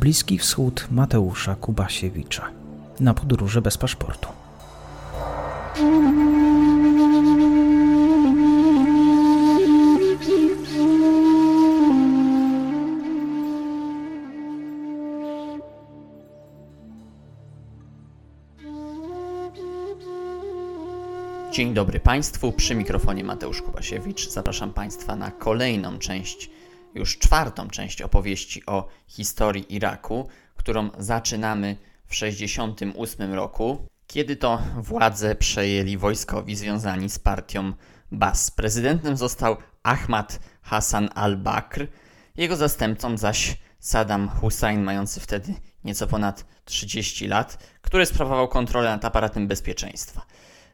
Bliski Wschód Mateusza Kubasiewicza na podróży bez paszportu. Dzień dobry Państwu, przy mikrofonie Mateusz Kubasiewicz. Zapraszam Państwa na kolejną część, już czwartą część opowieści o historii Iraku, którą zaczynamy w 1968 roku, kiedy to władzę przejęli wojskowi związani z partią Bas. Prezydentem został Ahmad Hassan al-Bakr, jego zastępcą zaś Saddam Hussein, mający wtedy nieco ponad 30 lat, który sprawował kontrolę nad aparatem bezpieczeństwa.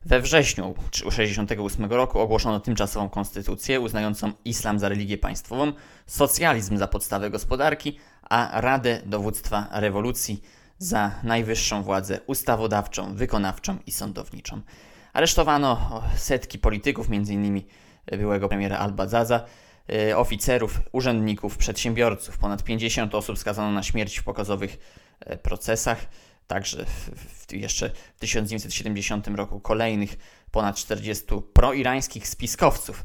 We wrześniu 1968 roku ogłoszono tymczasową konstytucję uznającą islam za religię państwową, socjalizm za podstawę gospodarki, a Radę Dowództwa Rewolucji za najwyższą władzę ustawodawczą, wykonawczą i sądowniczą. Aresztowano setki polityków, m.in. byłego premiera Al-Bazaza, y, oficerów, urzędników, przedsiębiorców. Ponad 50 osób skazano na śmierć w pokazowych y, procesach. Także w, w, jeszcze w 1970 roku kolejnych ponad 40 proirańskich spiskowców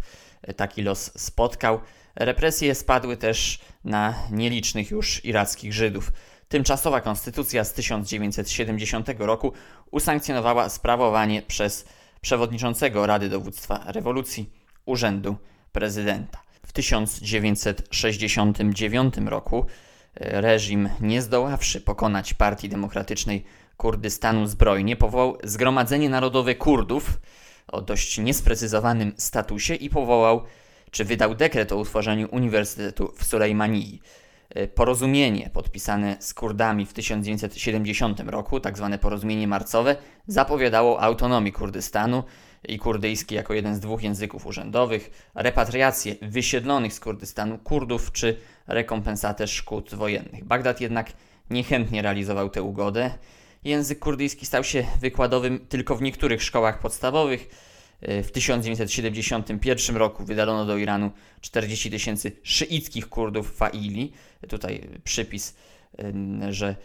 y, taki los spotkał. Represje spadły też na nielicznych już irackich Żydów. Tymczasowa konstytucja z 1970 roku usankcjonowała sprawowanie przez przewodniczącego Rady Dowództwa Rewolucji urzędu prezydenta. W 1969 roku e, reżim, nie zdoławszy pokonać Partii Demokratycznej Kurdystanu zbrojnie, powołał Zgromadzenie Narodowe Kurdów o dość niesprecyzowanym statusie i powołał, czy wydał dekret o utworzeniu Uniwersytetu w Sulejmanii. E, porozumienie podpisane z Kurdami w 1970 roku, tak zwane porozumienie marcowe, zapowiadało autonomię Kurdystanu i kurdyjski jako jeden z dwóch języków urzędowych, repatriację wysiedlonych z Kurdystanu Kurdów czy rekompensatę szkód wojennych. Bagdad jednak niechętnie realizował tę ugodę. Język kurdyjski stał się wykładowym tylko w niektórych szkołach podstawowych, w 1971 roku wydalono do Iranu 40 tysięcy szyickich Kurdów Faili. Tutaj przypis, że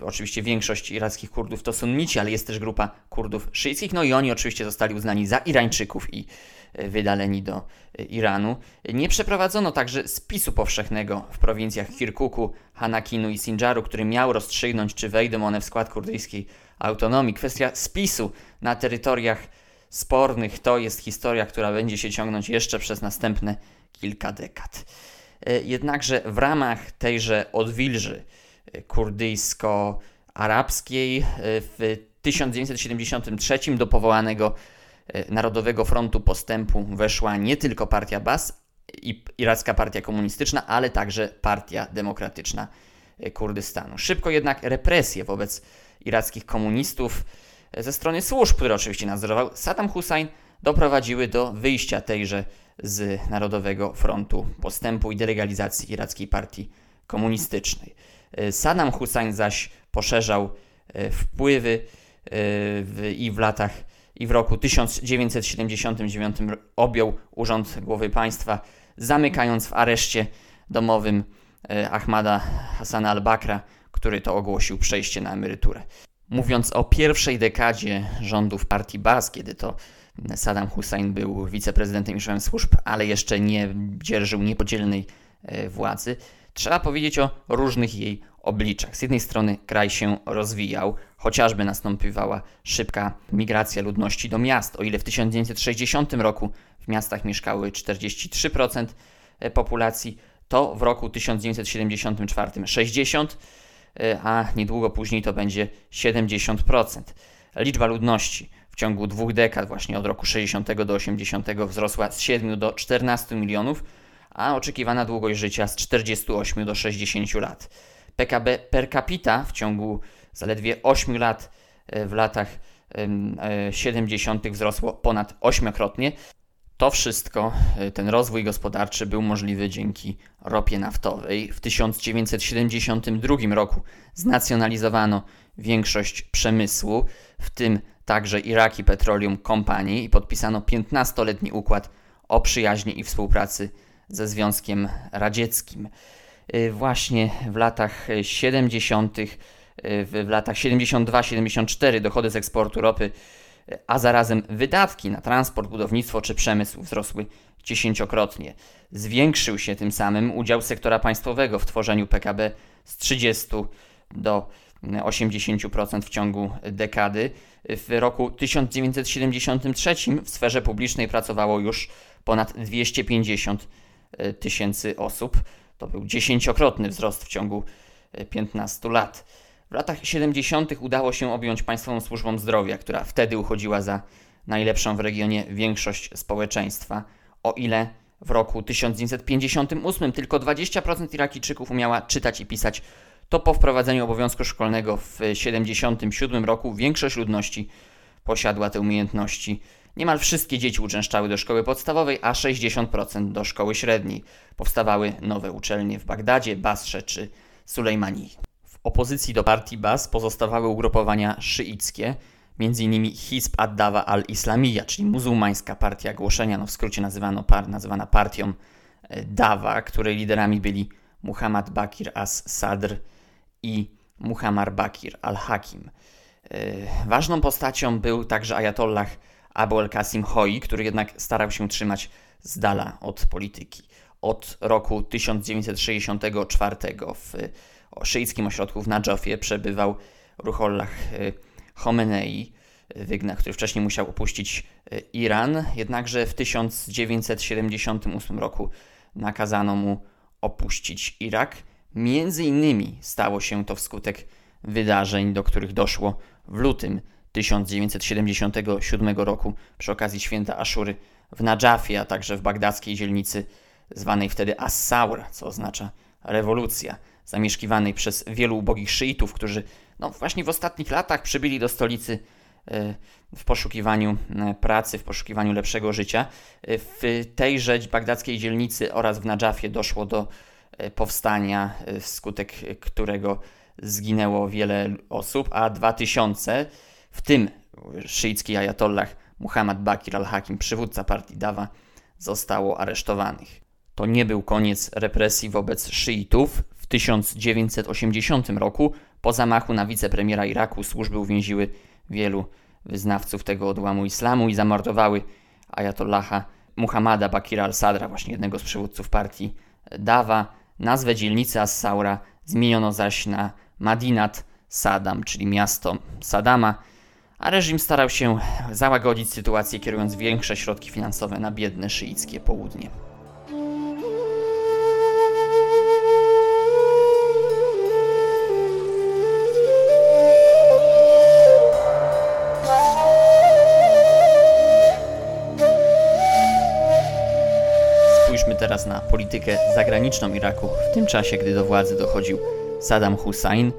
oczywiście większość irackich Kurdów to sunnici, ale jest też grupa Kurdów szyickich. No i oni oczywiście zostali uznani za Irańczyków i e, wydaleni do Iranu. Nie przeprowadzono także spisu powszechnego w prowincjach Kirkuku, Hanakinu i Sinjaru, który miał rozstrzygnąć, czy wejdą one w skład kurdyjskiej autonomii. Kwestia spisu na terytoriach spornych. To jest historia, która będzie się ciągnąć jeszcze przez następne kilka dekad. E, jednakże w ramach tejże odwilży e, kurdyjsko-arabskiej e, w 1973 do powołanego Narodowego Frontu Postępu weszła nie tylko partia Bas i iracka partia komunistyczna, ale także partia demokratyczna Kurdystanu. Szybko jednak represje wobec irackich komunistów ze strony służb, które oczywiście nadzorował Saddam Hussein, doprowadziły do wyjścia tejże z Narodowego Frontu Postępu i delegalizacji irackiej partii komunistycznej. Saddam Hussein zaś poszerzał e, wpływy e, w, i w latach i w roku 1979 objął urząd głowy państwa, zamykając w areszcie domowym e, Ahmada Hassana al-Bakra, który to ogłosił przejście na emeryturę. Mówiąc o pierwszej dekadzie rządów partii Bas, kiedy to Saddam Hussein był wiceprezydentem i szefem służb, ale jeszcze nie dzierżył niepodzielnej e, władzy, trzeba powiedzieć o różnych jej obliczach. Z jednej strony kraj się rozwijał, chociażby nastąpiwała szybka migracja ludności do miast. O ile w 1960 roku w miastach mieszkały 43% e, populacji, to w roku 1974 60%. E, a niedługo później to będzie 70%. Liczba ludności w ciągu dwóch dekad, właśnie od roku 60 do 80, wzrosła z 7 do 14 milionów, a oczekiwana długość życia z 48 do 60 lat. PKB per capita w ciągu zaledwie 8 lat e, w latach 70. E, wzrosło ponad ośmiokrotnie, to wszystko, e, ten rozwój gospodarczy był możliwy dzięki ropie naftowej. W 1972 roku znacjonalizowano większość przemysłu, w tym także Iraki Petroleum Company i podpisano 15-letni układ o przyjaźni i współpracy ze Związkiem Radzieckim. właśnie w latach 70., w latach 72-74 dochody z eksportu ropy, a zarazem wydatki na transport, budownictwo czy przemysł wzrosły dziesięciokrotnie. Zwiększył się tym samym udział sektora państwowego w tworzeniu PKB z 30 do 80% w ciągu dekady. W roku 1973 w sferze publicznej pracowało już ponad 250 e, tysięcy osób. To był dziesięciokrotny wzrost w ciągu 15 e, lat. W latach 70. udało się objąć Państwową Służbą Zdrowia, która wtedy uchodziła za najlepszą w regionie większość społeczeństwa, o ile w roku 1958 tylko 20% Irakijczyków umiała czytać i pisać, to po wprowadzeniu obowiązku szkolnego w 1977 roku większość ludności posiadła te umiejętności. Niemal wszystkie dzieci uczęszczały do szkoły podstawowej, a 60% do szkoły średniej. Powstawały nowe uczelnie w Bagdadzie, Basrze czy Sulejmanii. W opozycji do partii Bas pozostawały ugrupowania szyickie, m.in. Hizb ad-Dawa al-Islamiyya, czyli muzułmańska partia głoszenia, no w skrócie nazywano par, nazywana partią e, Dawa, której liderami byli Muhammad Bakir as-Sadr i Muhammad Bakir al-Hakim. E, ważną postacią był także ajatollah Abu al-Qasim Hoi, który jednak starał się trzymać z dala od polityki. Od roku 1964 w szyickim ośrodku w Nadżofie przebywał Ruhollah e, Khomeini, wygna, który wcześniej musiał opuścić e, Iran, jednakże w 1978 roku nakazano mu opuścić Irak. Między innymi stało się to wskutek wydarzeń, do których doszło w lutym 1977 roku przy okazji święta Aszury w Nadżafie, a także w bagdackiej dzielnicy zwanej wtedy As-Saur, co oznacza rewolucja, zamieszkiwanej przez wielu ubogich szyitów, którzy no, właśnie w ostatnich latach przybyli do stolicy e, w poszukiwaniu e, pracy, w poszukiwaniu lepszego życia. E, w tejże bagdackiej dzielnicy oraz w Nadżafie doszło do powstania, wskutek którego zginęło wiele osób, a 2000, w tym szyicki ajatollah Muhammad Bakir al-Hakim, przywódca partii Dawa, zostało aresztowanych. To nie był koniec represji wobec szyitów. W 1980 roku, po zamachu na wicepremiera Iraku, służby uwięziły wielu wyznawców tego odłamu islamu i zamordowały ajatollaha Muhammada Bakira al-Sadra, właśnie jednego z przywódców partii Dawa. Nazwę dzielnicy As-Saura zmieniono zaś na Madinat Sadam, czyli miasto Sadama, a reżim starał się załagodzić sytuację, kierując większe środki finansowe na biedne szyickie południe. Teraz na politykę zagraniczną Iraku w tym czasie, gdy do władzy dochodził Saddam Hussein.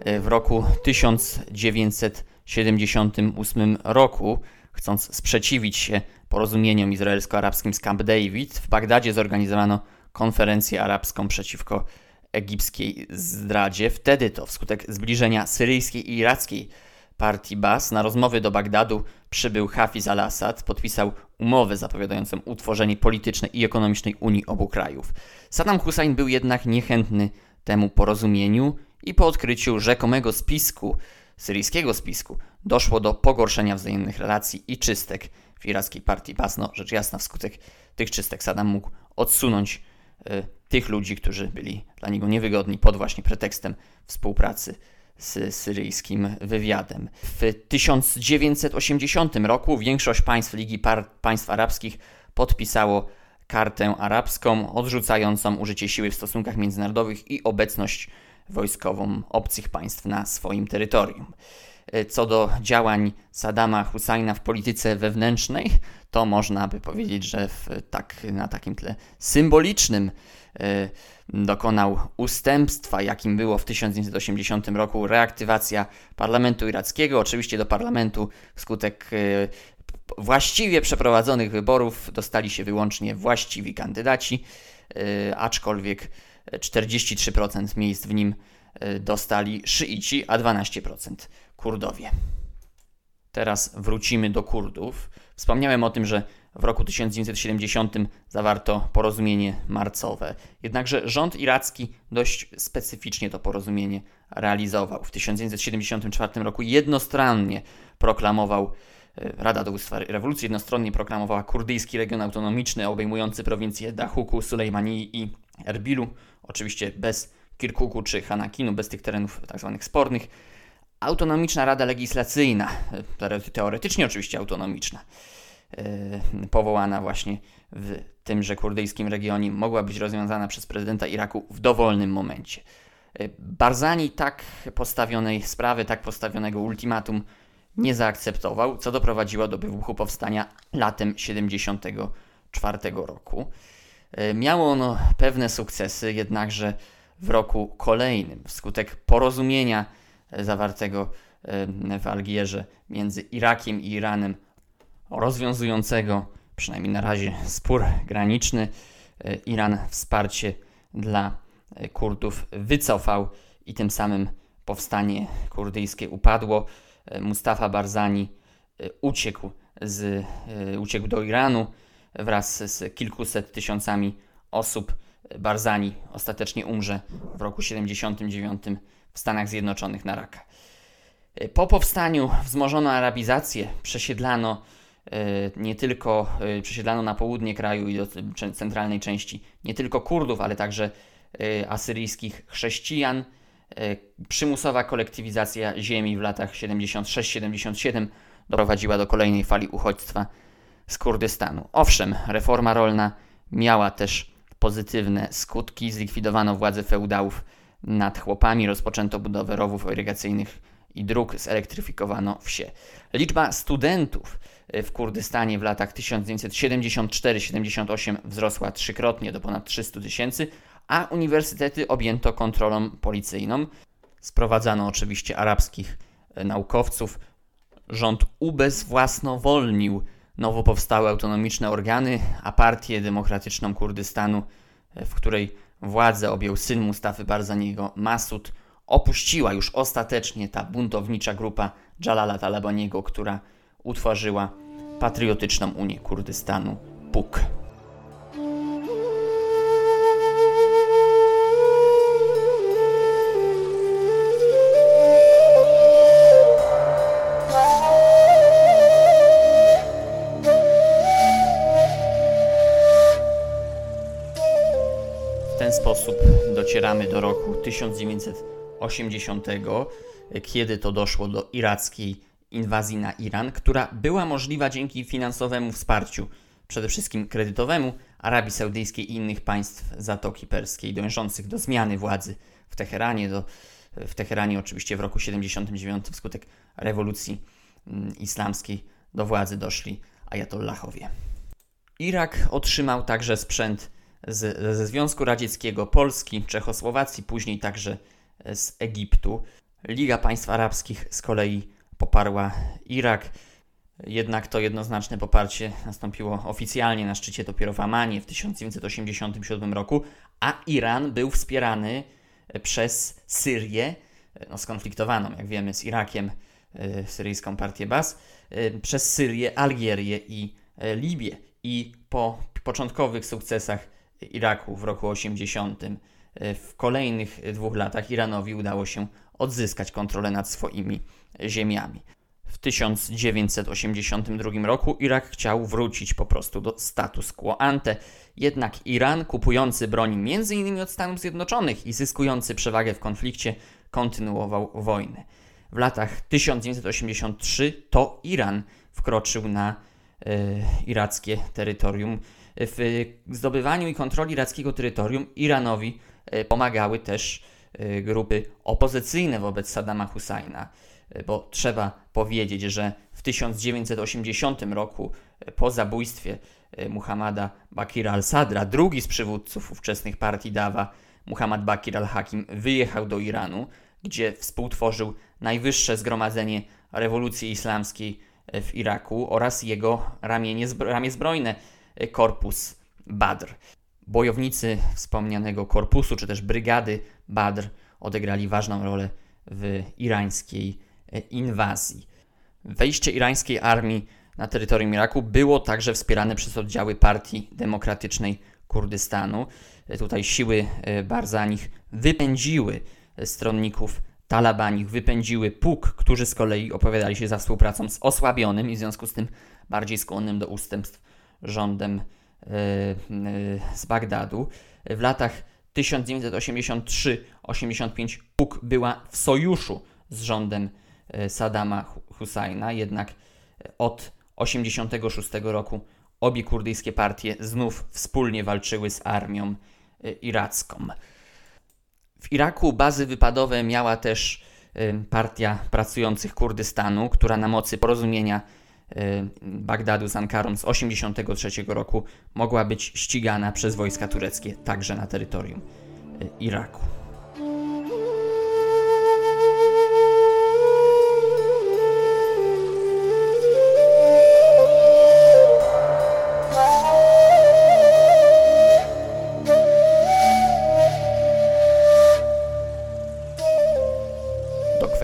E, w roku 1978 roku, chcąc sprzeciwić się porozumieniom izraelsko-arabskim z Camp David, w Bagdadzie zorganizowano konferencję arabską przeciwko egipskiej zdradzie. Wtedy to wskutek zbliżenia syryjskiej i irackiej partii Bas na rozmowy do Bagdadu przybył Hafiz al-Assad, podpisał umowę zapowiadającą utworzenie politycznej i ekonomicznej Unii obu krajów. Saddam Hussein był jednak niechętny temu porozumieniu i po odkryciu rzekomego spisku, syryjskiego spisku, doszło do pogorszenia wzajemnych relacji i czystek w irackiej partii Bas. No, rzecz jasna, wskutek tych czystek Saddam mógł odsunąć y, tych ludzi, którzy byli dla niego niewygodni pod właśnie pretekstem współpracy z syryjskim wywiadem. W 1980 roku większość państw Ligi Państw Arabskich podpisało kartę arabską odrzucającą użycie siły w stosunkach międzynarodowych i obecność wojskową obcych państw na swoim terytorium. Co do działań Saddama Husajna w polityce wewnętrznej, to można by powiedzieć, że w, tak, na takim tle symbolicznym dokonał ustępstwa, jakim było w 1980 roku reaktywacja parlamentu irackiego. Oczywiście do parlamentu wskutek y, właściwie przeprowadzonych wyborów dostali się wyłącznie właściwi kandydaci, y, aczkolwiek 43% miejsc w nim dostali szyici, a 12% Kurdowie. Teraz wrócimy do Kurdów. Wspomniałem o tym, że w roku 1970 zawarto porozumienie marcowe. Jednakże rząd iracki dość specyficznie to porozumienie realizował. W 1974 roku jednostronnie proklamował e, Rada Dowództwa Rewolucji jednostronnie proklamowała kurdyjski region autonomiczny obejmujący prowincje Dahuku, Sulejmanii i Erbilu, oczywiście bez Kirkuku czy Hanakinu, bez tych terenów tzw. Tak spornych. Autonomiczna Rada Legislacyjna, e, teoretycznie oczywiście autonomiczna, powołana właśnie w tymże kurdyjskim regionie, mogła być rozwiązana przez prezydenta Iraku w dowolnym momencie. E, Barzani tak postawionej sprawy, tak postawionego ultimatum nie zaakceptował, co doprowadziło do wybuchu powstania latem 1974 roku. Miało ono pewne sukcesy, jednakże w roku kolejnym, wskutek porozumienia zawartego w Algierze między Irakiem i Iranem, rozwiązującego przynajmniej na razie spór graniczny, e, Iran wsparcie dla e, Kurdów wycofał i tym samym powstanie kurdyjskie upadło. E, Mustafa Barzani uciekł, z, uciekł do Iranu wraz z kilkuset tysiącami osób. Barzani ostatecznie umrze w roku 79 w Stanach Zjednoczonych na raka. Po powstaniu wzmożono arabizację, przesiedlano nie tylko e, przesiedlano na południe kraju i do centralnej części nie tylko Kurdów, ale także asyryjskich chrześcijan. Przymusowa kolektywizacja ziemi w latach 76-77 doprowadziła do kolejnej fali uchodźstwa z Kurdystanu. Owszem, reforma rolna miała też pozytywne skutki. Zlikwidowano władzę feudałów nad chłopami, rozpoczęto budowę rowów irygacyjnych i dróg, zelektryfikowano wsie. Liczba studentów w Kurdystanie w latach 1974-78 wzrosła trzykrotnie do ponad 300 tysięcy, a uniwersytety objęto kontrolą policyjną. Sprowadzano oczywiście arabskich naukowców. Rząd ubezwłasnowolnił nowo powstałe autonomiczne organy, a partię demokratyczną Kurdystanu, w której władzę objął syn Mustafy Barzaniego, Masud, opuściła już ostatecznie ta buntownicza grupa Jalala Talabaniego, która utworzyła patriotyczną Unię Kurdystanu, PUK. sposób docieramy do roku 1980, kiedy to doszło do irackiej inwazji na Iran, która była możliwa dzięki finansowemu wsparciu, przede wszystkim kredytowemu Arabii Saudyjskiej i innych państw Zatoki Perskiej, dążących do zmiany władzy w Teheranie, do, w Teheranie oczywiście w roku 79 wskutek rewolucji mm, islamskiej do władzy doszli ajatollahowie. Irak otrzymał także sprzęt z, ze Związku Radzieckiego, Polski, Czechosłowacji, później także z Egiptu. Liga Państw Arabskich z kolei poparła Irak. Jednak to jednoznaczne poparcie nastąpiło oficjalnie na szczycie dopiero w Amanie w 1987 roku, a Iran był wspierany przez Syrię, no skonfliktowaną, jak wiemy, z Irakiem, e, syryjską partię Bas, e, przez Syrię, Algierię i e, Libię. I po początkowych sukcesach Iraku w roku 80. E, w kolejnych dwóch latach Iranowi udało się odzyskać kontrolę nad swoimi ziemiami. W 1982 roku Irak chciał wrócić po prostu do status quo ante, jednak Iran, kupujący broń m.in. od Stanów Zjednoczonych i zyskujący przewagę w konflikcie, kontynuował wojnę. W latach 1983 to Iran wkroczył na e, irackie terytorium w zdobywaniu i kontroli irackiego terytorium Iranowi e, pomagały też e, grupy opozycyjne wobec Saddama Husajna, bo trzeba powiedzieć, że w 1980 roku po zabójstwie Muhammada Bakira al-Sadra, drugi z przywódców ówczesnych partii Dawa, Muhammad Bakir al-Hakim wyjechał do Iranu, gdzie współtworzył najwyższe zgromadzenie rewolucji islamskiej w Iraku oraz jego ramienie, ramię zbrojne korpus Badr. Bojownicy wspomnianego korpusu, czy też brygady Badr odegrali ważną rolę w irańskiej e, inwazji. Wejście irańskiej armii na terytorium Iraku było także wspierane przez oddziały Partii Demokratycznej Kurdystanu. Tutaj siły Barzanich wypędziły stronników Talibanich, wypędziły PUK, którzy z kolei opowiadali się za współpracą z osłabionym i w związku z tym bardziej skłonnym do ustępstw rządem z Bagdadu. W latach 1983-85 PUK była w sojuszu z rządem e, Saddama Husajna, jednak e, od 1986 roku obie kurdyjskie partie znów wspólnie walczyły z armią e, iracką. W Iraku bazy wypadowe miała też Partia Pracujących Kurdystanu, która na mocy porozumienia Bagdadu z Ankarą z 1983 roku mogła być ścigana przez wojska tureckie także na terytorium Iraku.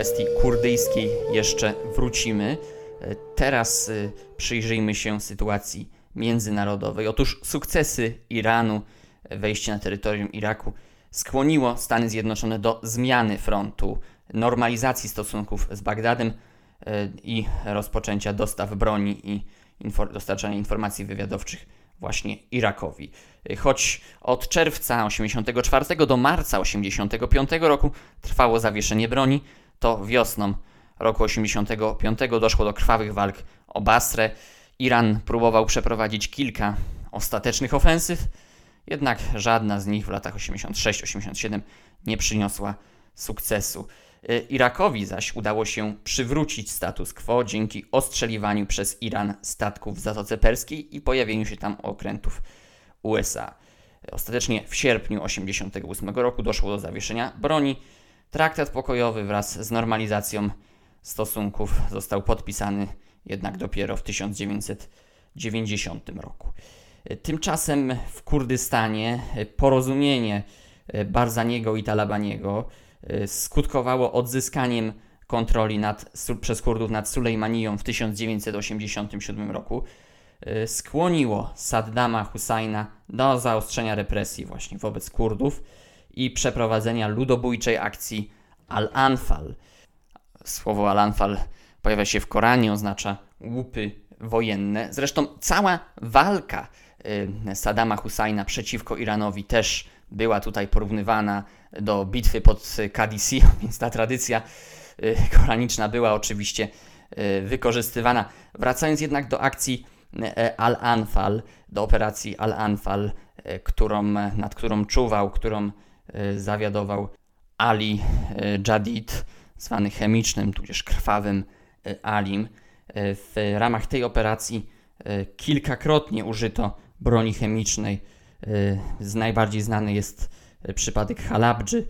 Kwestii kurdyjskiej jeszcze wrócimy. Teraz y, przyjrzyjmy się sytuacji międzynarodowej. Otóż sukcesy Iranu, wejście na terytorium Iraku skłoniło Stany Zjednoczone do zmiany frontu, normalizacji stosunków z Bagdadem i rozpoczęcia dostaw broni i infor dostarczania informacji wywiadowczych właśnie Irakowi. Choć od czerwca 1984 do marca 1985 roku trwało zawieszenie broni, to wiosną roku 85 doszło do krwawych walk o Basrę. Iran próbował przeprowadzić kilka ostatecznych ofensyw, jednak żadna z nich w latach 86-87 nie przyniosła sukcesu. Y, Irakowi zaś udało się przywrócić status quo dzięki ostrzeliwaniu przez Iran statków w Zatoce Perskiej i pojawieniu się tam okrętów USA. Ostatecznie w sierpniu 1988 roku doszło do zawieszenia broni. Traktat pokojowy wraz z normalizacją stosunków został podpisany jednak dopiero w 1990 roku. Tymczasem w Kurdystanie porozumienie Barzaniego i Talabaniego skutkowało odzyskaniem kontroli nad, przez Kurdów nad Sulejmaniją w 1987 roku. Skłoniło Saddama Husajna do zaostrzenia represji właśnie wobec Kurdów i przeprowadzenia ludobójczej akcji Al-Anfal. Słowo Al-Anfal pojawia się w Koranie, oznacza łupy wojenne. Zresztą cała walka y, Saddama Husajna przeciwko Iranowi też była tutaj porównywana do bitwy pod Kadisio, więc ta tradycja y, koraniczna była oczywiście y, wykorzystywana. Wracając jednak do akcji Al-Anfal, do operacji Al-Anfal, którą, nad którą czuwał, którą zawiadował Ali Jadid, zwany chemicznym, tudzież krwawym e, Alim. E, w ramach tej operacji e, kilkakrotnie użyto broni chemicznej. Z najbardziej znany jest przypadek Halabdży,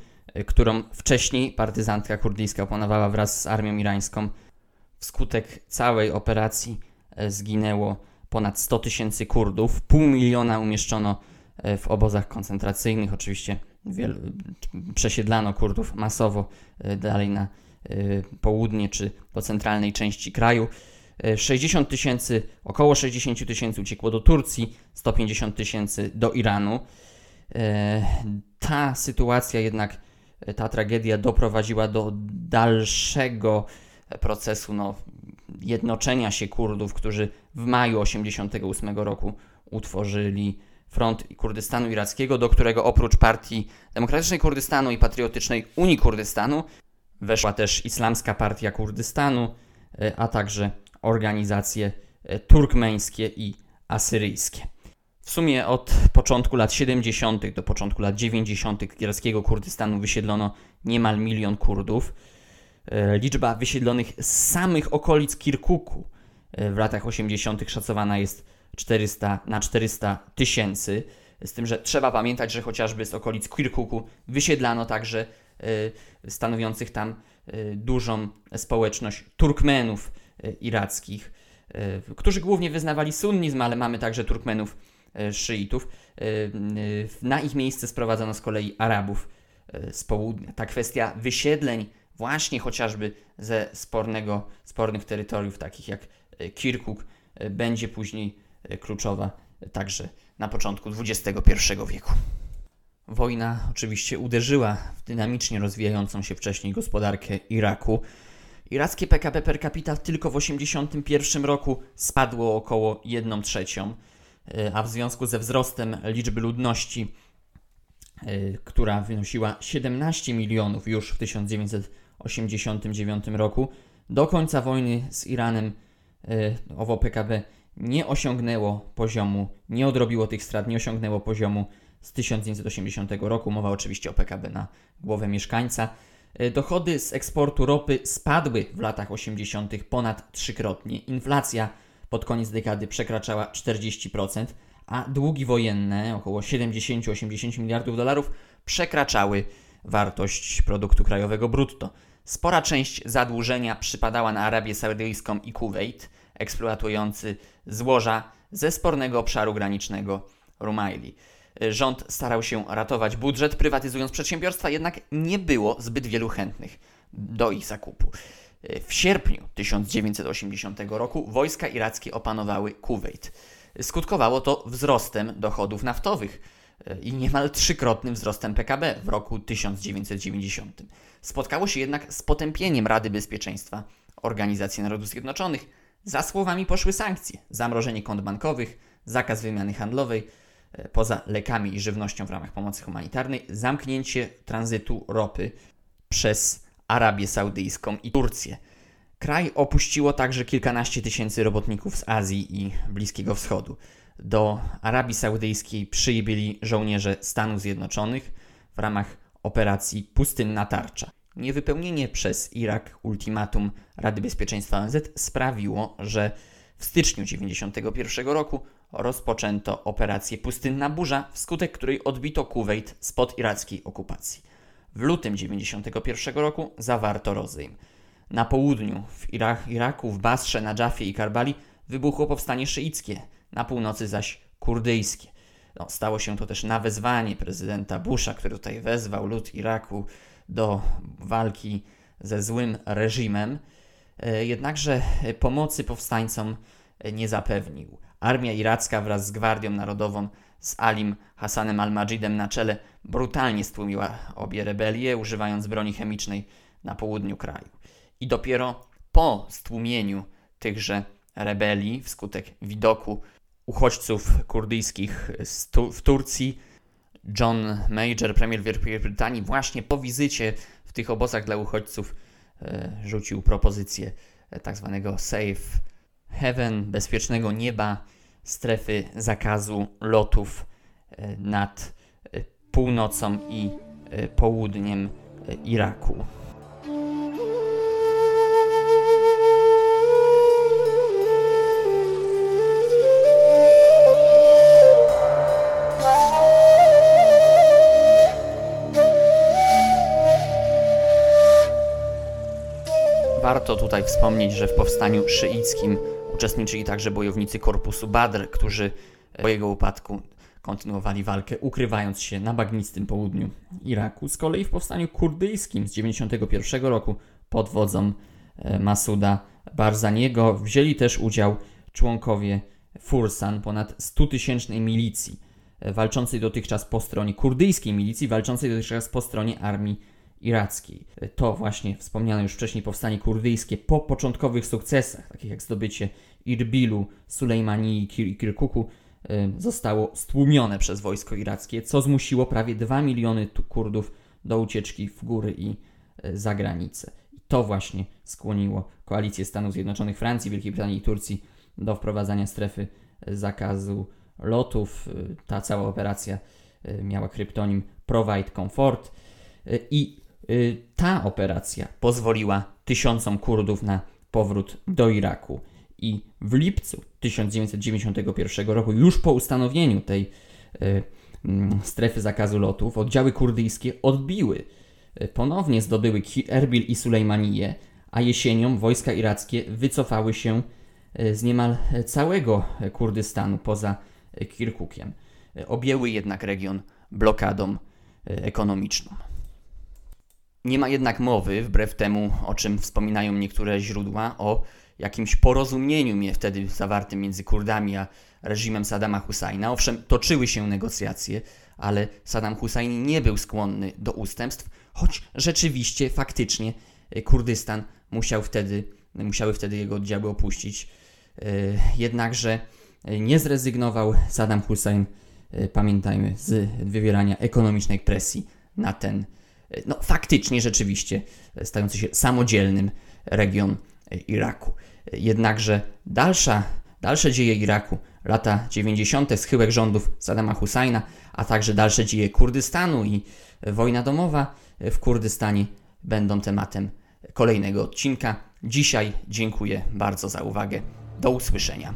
którą wcześniej partyzantka kurdyjska opanowała wraz z armią irańską. Wskutek całej operacji zginęło ponad 100 tysięcy Kurdów, pół miliona umieszczono w obozach koncentracyjnych, oczywiście wielu, przesiedlano Kurdów masowo e, dalej na e, południe czy do centralnej części kraju. 60 e, tysięcy, około 60 tysięcy uciekło do Turcji, 150 tysięcy do Iranu. Ta sytuacja jednak, ta tragedia doprowadziła do dalszego procesu no, jednoczenia się Kurdów, którzy w maju 1988 roku utworzyli Front Kurdystanu Irackiego, do którego oprócz Partii Demokratycznej Kurdystanu i Patriotycznej Unii Kurdystanu weszła też Islamska Partia Kurdystanu, e, a także organizacje e, turkmeńskie i asyryjskie. W sumie od początku lat 70. do początku lat 90. irackiego Kurdystanu wysiedlono niemal milion Kurdów. E, liczba wysiedlonych z samych okolic Kirkuku w latach 80. szacowana jest 400 na 400 tysięcy. Z tym, że trzeba pamiętać, że chociażby z okolic Kirkuku wysiedlano także y, stanowiących tam y, dużą społeczność Turkmenów y, irackich, którzy głównie wyznawali sunnizm, ale mamy także Turkmenów szyitów. Na ich miejsce sprowadzono z kolei Arabów z południa. Ta kwestia wysiedleń właśnie chociażby ze spornego, spornych terytoriów, takich jak Kirkuk, będzie później kluczowa także na początku XXI wieku. Wojna oczywiście uderzyła w dynamicznie rozwijającą się wcześniej gospodarkę Iraku. Irackie PKB per capita tylko w 1981 roku spadło około 1 trzecią, e, a w związku ze wzrostem liczby ludności, e, która wynosiła 17 milionów już w 1989 roku, do końca wojny z Iranem e, owo PKB nie osiągnęło poziomu, nie odrobiło tych strat, nie osiągnęło poziomu z 1980 roku. Mowa oczywiście o PKB na głowę mieszkańca. E, dochody z eksportu ropy spadły w latach 80. ponad trzykrotnie. Inflacja pod koniec dekady przekraczała 40%, a długi wojenne, około 70-80 miliardów dolarów, przekraczały wartość produktu krajowego brutto. Spora część zadłużenia przypadała na Arabię Saudyjską i Kuwait, eksploatujący złoża ze spornego obszaru granicznego Rumaili. Rząd starał się ratować budżet, prywatyzując przedsiębiorstwa, jednak nie było zbyt wielu chętnych do ich zakupu. W sierpniu 1980 roku wojska irackie opanowały Kuwait. Skutkowało to wzrostem dochodów naftowych i niemal trzykrotnym wzrostem PKB w roku 1990. Spotkało się jednak z potępieniem Rady Bezpieczeństwa Organizacji Narodów Zjednoczonych. Za słowami poszły sankcje, zamrożenie kont bankowych, zakaz wymiany handlowej, E, poza lekami i żywnością w ramach pomocy humanitarnej, zamknięcie tranzytu ropy przez Arabię Saudyjską i Turcję. Kraj opuściło także kilkanaście tysięcy robotników z Azji i Bliskiego Wschodu. Do Arabii Saudyjskiej przybyli żołnierze Stanów Zjednoczonych w ramach operacji Pustynna Tarcza. Niewypełnienie przez Irak ultimatum Rady Bezpieczeństwa ONZ sprawiło, że w styczniu 1991 roku rozpoczęto operację Pustynna Burza, wskutek której odbito Kuwait spod irackiej okupacji. W lutym 1991 roku zawarto rozejm. Na południu, w Irak, Iraku, w Basrze, Nadżafie i Karbali wybuchło powstanie szyickie, na północy zaś kurdyjskie. No, stało się to też na wezwanie prezydenta Busha, który tutaj wezwał lud Iraku do walki ze złym reżimem. E, jednakże pomocy powstańcom nie zapewnił. Armia iracka wraz z Gwardią Narodową z Alim Hassanem al-Majidem na czele brutalnie stłumiła obie rebelie, używając broni chemicznej na południu kraju. I dopiero po stłumieniu tychże rebelii, wskutek widoku uchodźców kurdyjskich w Turcji, John Major, premier Wielkiej Brytanii, właśnie po wizycie w tych obozach dla uchodźców e, rzucił propozycję e, tak zwanego safe heaven, bezpiecznego nieba, strefy zakazu lotów e, nad północą i południem Iraku. Warto tutaj wspomnieć, że w powstaniu szyickim Uczestniczyli także bojownicy Korpusu Badr, którzy po jego upadku kontynuowali walkę, ukrywając się na bagnistym południu Iraku. Z kolei w powstaniu kurdyjskim z 1991 roku pod wodzą e, Masuda Barzaniego wzięli też udział członkowie Fursan, ponad 100-tysięcznej milicji, e, walczącej dotychczas po stronie kurdyjskiej milicji, walczącej dotychczas po stronie armii irackiej. To właśnie wspomniane już wcześniej powstanie kurdyjskie po początkowych sukcesach, takich jak zdobycie Irbilu, Sulejmanii i Kirkuku y, zostało stłumione przez wojsko irackie, co zmusiło prawie 2 miliony Kurdów do ucieczki w góry i y, za granicę. I to właśnie skłoniło koalicję Stanów Zjednoczonych, Francji, Wielkiej Brytanii i Turcji do wprowadzania strefy y, zakazu lotów. Ta cała operacja miała kryptonim Provide Comfort i ta operacja pozwoliła tysiącom Kurdów na powrót do Iraku i w lipcu 1991 roku, już po ustanowieniu tej y, strefy zakazu lotów, oddziały kurdyjskie odbiły, y, ponownie zdobyły Erbil i Sulejmaniję, a jesienią wojska irackie wycofały się y, z niemal całego Kurdystanu poza Kirkukiem. Objęły jednak region blokadą ekonomiczną. Nie ma jednak mowy, wbrew temu, o czym wspominają niektóre źródła, o jakimś porozumieniu wtedy zawartym między Kurdami a reżimem Saddama Husajna. Owszem, toczyły się negocjacje, ale Saddam Hussein nie był skłonny do ustępstw, choć rzeczywiście, faktycznie e, Kurdystan musiał wtedy, musiały wtedy jego oddziały opuścić. E, jednakże nie zrezygnował Saddam Hussein, pamiętajmy, z wywierania ekonomicznej presji na ten, no faktycznie, rzeczywiście, stający się samodzielnym region Iraku. Jednakże dalsza, dalsze dzieje Iraku, lata 90., schyłek rządów Saddama Husajna, a także dalsze dzieje Kurdystanu i wojna domowa w Kurdystanie będą tematem kolejnego odcinka. Dzisiaj dziękuję bardzo za uwagę. Do usłyszenia.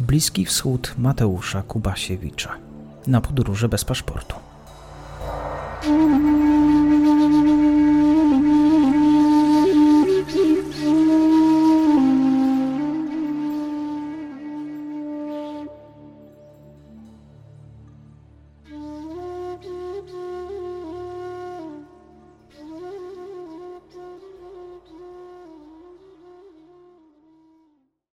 Bliski Wschód Mateusza Kubasiewicza na podróży bez paszportu. Mm-hmm.